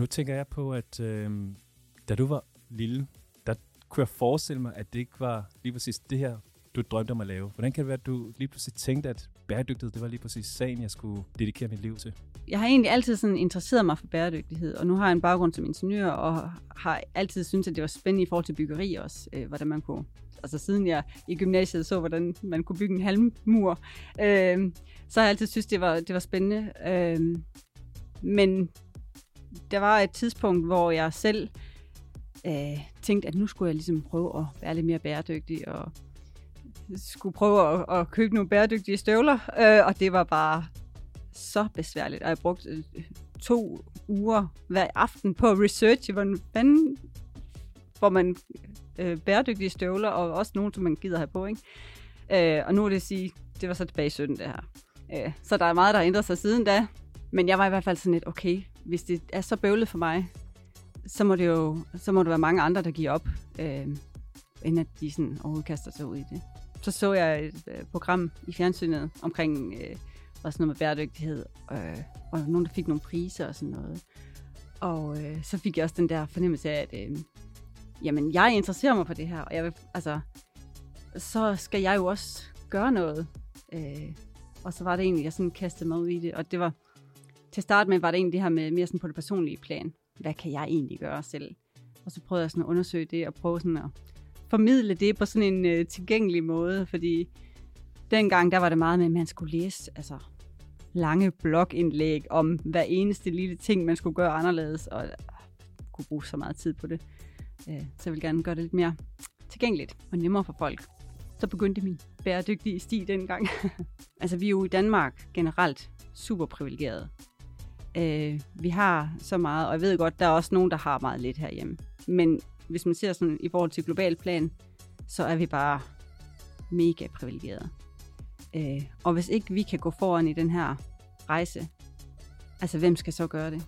Nu tænker jeg på, at øh, da du var lille, der kunne jeg forestille mig, at det ikke var lige præcis det her, du drømte om at lave. Hvordan kan det være, at du lige pludselig tænkte, at bæredygtighed, det var lige præcis sagen, jeg skulle dedikere mit liv til? Jeg har egentlig altid sådan interesseret mig for bæredygtighed, og nu har jeg en baggrund som ingeniør, og har altid syntes, at det var spændende i forhold til byggeri også, øh, hvordan man kunne altså siden jeg i gymnasiet så, hvordan man kunne bygge en halmmur, øh, så har jeg altid synes, det var, det var spændende. Øh, men der var et tidspunkt, hvor jeg selv øh, tænkte, at nu skulle jeg ligesom prøve at være lidt mere bæredygtig, og skulle prøve at, at købe nogle bæredygtige støvler, øh, og det var bare så besværligt, og jeg brugte øh, to uger hver aften på research, hvordan får man øh, bæredygtige støvler, og også nogle, som man gider have på, ikke? Øh, og nu vil det sige, det var så tilbage i 17, det her. Øh, så der er meget, der har ændret sig siden da, men jeg var i hvert fald sådan lidt, okay, hvis det er så bøvlet for mig, så må det jo så må det være mange andre, der giver op, øh, inden at de sådan overhovedet kaster sig ud i det. Så så jeg et øh, program i fjernsynet omkring øh, sådan noget med bæredygtighed, øh, og nogen, der fik nogle priser og sådan noget. Og øh, så fik jeg også den der fornemmelse af, at øh, jamen, jeg interesserer mig for det her, og jeg vil, altså, så skal jeg jo også gøre noget. Øh, og så var det egentlig, jeg sådan kastede mig ud i det, og det var, til start med var det egentlig det her med mere sådan på det personlige plan. Hvad kan jeg egentlig gøre selv? Og så prøvede jeg sådan at undersøge det, og prøve sådan at formidle det på sådan en øh, tilgængelig måde, fordi dengang der var det meget med, at man skulle læse altså, lange blogindlæg om hver eneste lille ting, man skulle gøre anderledes, og øh, kunne bruge så meget tid på det. Øh, så jeg vil gerne gøre det lidt mere tilgængeligt og nemmere for folk. Så begyndte min bæredygtige sti dengang. altså vi er jo i Danmark generelt super privilegerede. Øh, vi har så meget, og jeg ved godt, der er også nogen, der har meget lidt herhjemme. Men hvis man ser sådan i forhold til global plan, så er vi bare mega privilegerede. Øh, og hvis ikke vi kan gå foran i den her rejse, altså hvem skal så gøre det?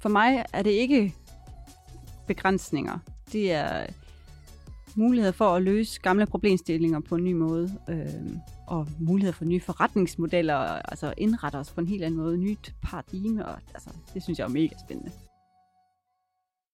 For mig er det ikke begrænsninger. Det er muligheder for at løse gamle problemstillinger på en ny måde, øh, og muligheder for nye forretningsmodeller, altså indrette os på en helt anden måde, nyt paradigme, og altså, det synes jeg er mega spændende.